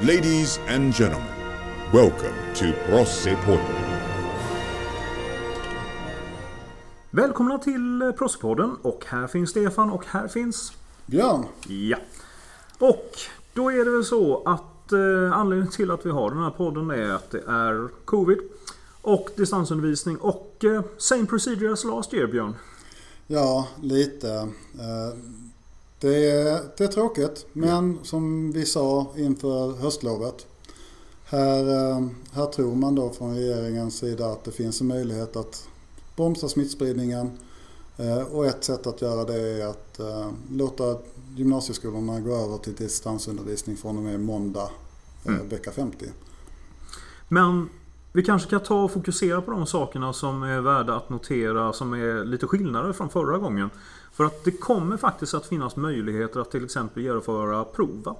Ladies and gentlemen, welcome to Prossepodden. Välkomna till Prossepodden och här finns Stefan och här finns... Björn. Ja. Och då är det väl så att eh, anledningen till att vi har den här podden är att det är Covid och distansundervisning och eh, same procedure as last year Björn. Ja, lite. Eh, det är, det är tråkigt, men som vi sa inför höstlovet. Här, eh, här tror man då från regeringens sida att det finns en möjlighet att bromsa smittspridningen. Eh, och ett sätt att göra det är att låta gymnasieskolorna gå över till distansundervisning från och med måndag mm. vecka 50. Men vi kanske kan ta och fokusera på de sakerna som är värda att notera som är lite skillnader från förra gången. För att det kommer faktiskt att finnas möjligheter att till exempel genomföra prov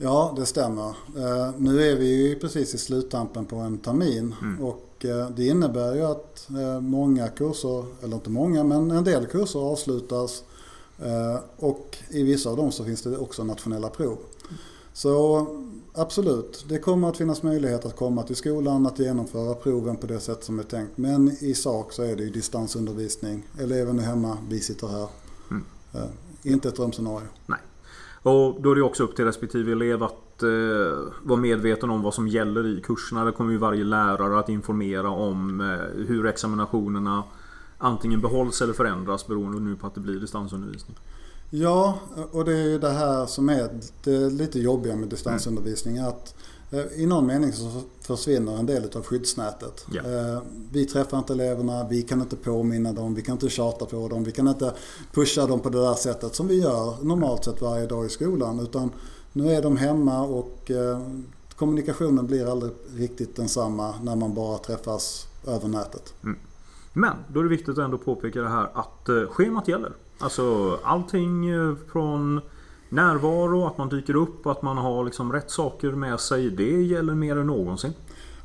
Ja, det stämmer. Eh, nu är vi ju precis i sluttampen på en termin mm. och eh, det innebär ju att eh, många kurser, eller inte många, men en del kurser avslutas och i vissa av dem så finns det också nationella prov. Så absolut, det kommer att finnas möjlighet att komma till skolan, att genomföra proven på det sätt som är tänkt. Men i sak så är det ju distansundervisning. Eleven är hemma, vi sitter här. Mm. Uh, inte ett drömscenario. Nej. Och då är det också upp till respektive elev att eh, vara medveten om vad som gäller i kurserna. Det kommer ju varje lärare att informera om eh, hur examinationerna antingen behålls eller förändras beroende nu på att det blir distansundervisning. Ja, och det är ju det här som är det lite jobbiga med distansundervisning. Mm. Att eh, i någon mening så försvinner en del av skyddsnätet. Ja. Eh, vi träffar inte eleverna, vi kan inte påminna dem, vi kan inte tjata på dem, vi kan inte pusha dem på det där sättet som vi gör normalt sett varje dag i skolan. Utan nu är de hemma och eh, kommunikationen blir aldrig riktigt densamma när man bara träffas över nätet. Mm. Men då är det viktigt att ändå påpeka det här att schemat gäller. Alltså allting eh, från närvaro, att man dyker upp, att man har liksom rätt saker med sig. Det gäller mer än någonsin.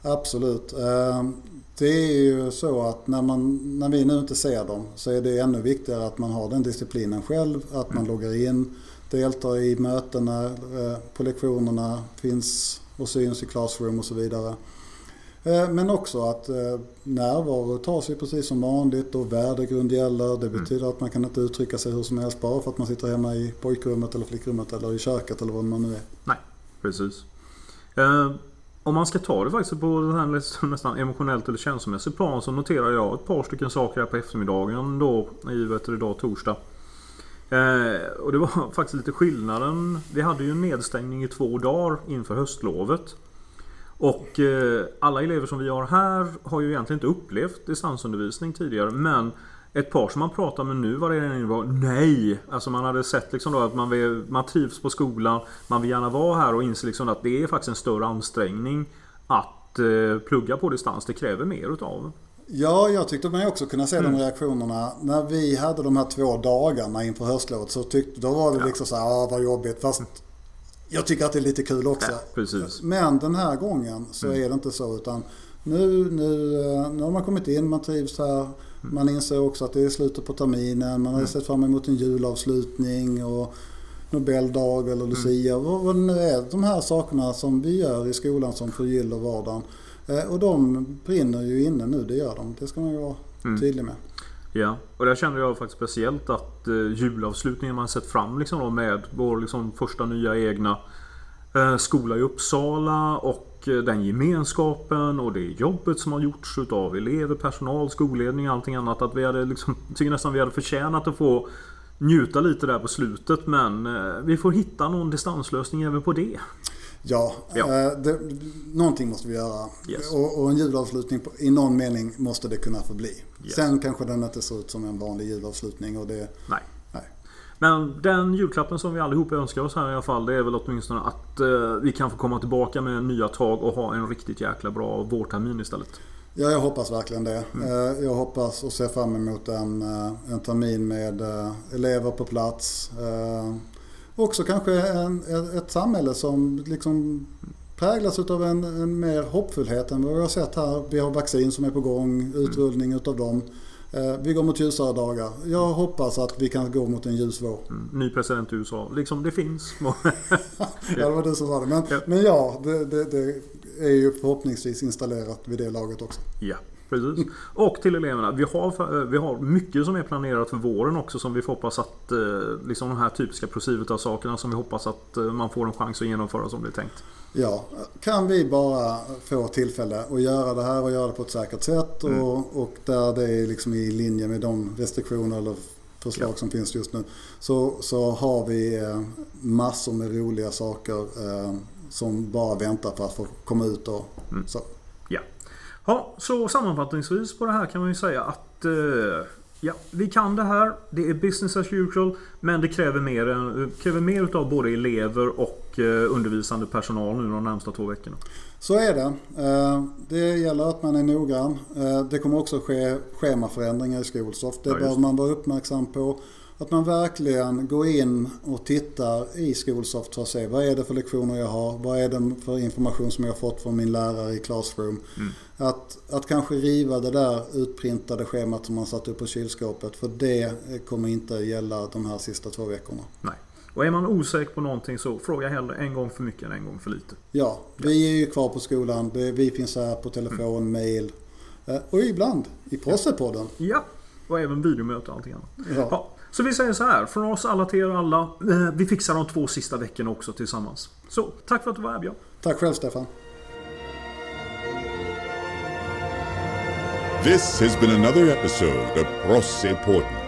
Absolut. Ehm, det är ju så att när, man, när vi nu inte ser dem så är det ännu viktigare att man har den disciplinen själv. Att man mm. loggar in, deltar i mötena, eh, på lektionerna, finns och syns i classroom och så vidare. Eh, men också att eh, närvaro tas ju precis som vanligt och värdegrund gäller. Det mm. betyder mm. att man kan inte uttrycka sig hur som helst bara för att man sitter hemma i pojkrummet eller flickrummet eller i köket eller vad man nu är. Nej, precis. Eh, om man ska ta det faktiskt på den här nästan emotionellt eller känslomässigt plan så noterar jag ett par stycken saker här på eftermiddagen då i vet du, idag torsdag. Eh, och det var faktiskt lite skillnaden. Vi hade ju en nedstängning i två dagar inför höstlovet. Och eh, alla elever som vi har här har ju egentligen inte upplevt distansundervisning tidigare. Men ett par som man pratar med nu var det var nej. Alltså man hade sett liksom då att man, vill, man trivs på skolan. Man vill gärna vara här och inser liksom att det är faktiskt en större ansträngning att eh, plugga på distans. Det kräver mer utav Ja, jag tyckte mig också kunna se mm. de reaktionerna. När vi hade de här två dagarna inför höstlovet så tyckte, då var det ja. liksom så här, ah, vad jobbigt. Fast jag tycker att det är lite kul också. Ja. Men den här gången så mm. är det inte så. Utan nu, nu, eh, nu har man kommit in, man trivs här. Mm. Man inser också att det är slutet på terminen. Man har mm. sett fram emot en julavslutning och Nobeldag eller Lucia. Mm. Vad, vad det nu är. De här sakerna som vi gör i skolan som förgyller vardagen. Eh, och de brinner ju inne nu, det gör de. Det ska man ju vara mm. tydlig med. Ja, och där kände jag faktiskt speciellt att eh, julavslutningen man sett fram liksom då med vår liksom första nya egna eh, skola i Uppsala och eh, den gemenskapen och det jobbet som har gjorts utav elever, personal, skolledning och allting annat. Att vi hade liksom, tycker nästan vi hade förtjänat att få njuta lite där på slutet men eh, vi får hitta någon distanslösning även på det. Ja, ja. Eh, det, någonting måste vi göra. Yes. Och, och, en julavslutning på, i någon mening måste det kunna få bli. Yes. Sen kanske den inte ser ut som en vanlig julavslutning. Och det, nej. nej. Men den julklappen som vi allihop önskar oss här i alla fall. Det är väl åtminstone att eh, vi kan få komma tillbaka med nya tag och ha en riktigt jäkla bra vårtermin istället. Ja, jag hoppas verkligen det. Mm. Eh, jag hoppas och ser fram emot en, eh, en termin med elever på plats också kanske en, ett samhälle som liksom präglas av en, en mer hoppfullhet än vad vi har sett här. Vi har vaccin som är på gång, utrullning utav dem. Eh, vi går mot ljusare dagar. Jag hoppas att vi kan gå mot en ljus vår. Mm. Ny president i USA. Liksom det finns. ja, det var du som sa det. Men Ja. men ja det, det, det är ju förhoppningsvis installerat vid det laget också. Ja, precis. Och till eleverna. Vi har, eh, vi har mycket som är planerat för våren också som vi får hoppas att eh, liksom de här typiska Procivitas-sakerna som vi hoppas att eh, man får en chans att genomföra som det är tänkt. Ja, kan vi bara få tillfälle att göra det här och göra det på ett säkert sätt Mm. och, och där det är liksom i linje med de restriktioner eller förslag Ja. som finns just nu. Så, så har vi massor med roliga saker eh, som bara väntar på att få komma ut och Mm. så. Ja. så sammanfattningsvis på det här kan man ju säga att eh, ja, vi kan det här. Det är business as usual. Men det kräver mer, kräver mer utav både elever och eh, undervisande personal nu de närmsta två veckorna. Så är det. Eh, Det gäller att man är noggrann. Eh, Det kommer också ske schemaförändringar i Skolsoft. Det Ja, det. man vara uppmärksam på. Att man verkligen går in och tittar i Skolsoft för att se vad är det för lektioner jag har? Vad är det för information som jag har fått från min lärare i Classroom? Mm. Att, att kanske riva det där utprintade schemat som man satt upp på kylskåpet. För det kommer inte gälla de här sista två veckorna. Nej. Och är man osäker på någonting så fråga hellre en gång för mycket än en gång för lite. Ja, vi är ju kvar på skolan. Vi finns här på telefon, mail eh, och ibland i Prossepodden. Ja, och även videomöte och allting annat. Ja. Ja, så vi säger så här, från oss alla till er alla. eh, Vi fixar de två sista veckorna också tillsammans. Så, tack för att du var här Björn. Tack själv Stefan. This has been another episode of Prosse Portland.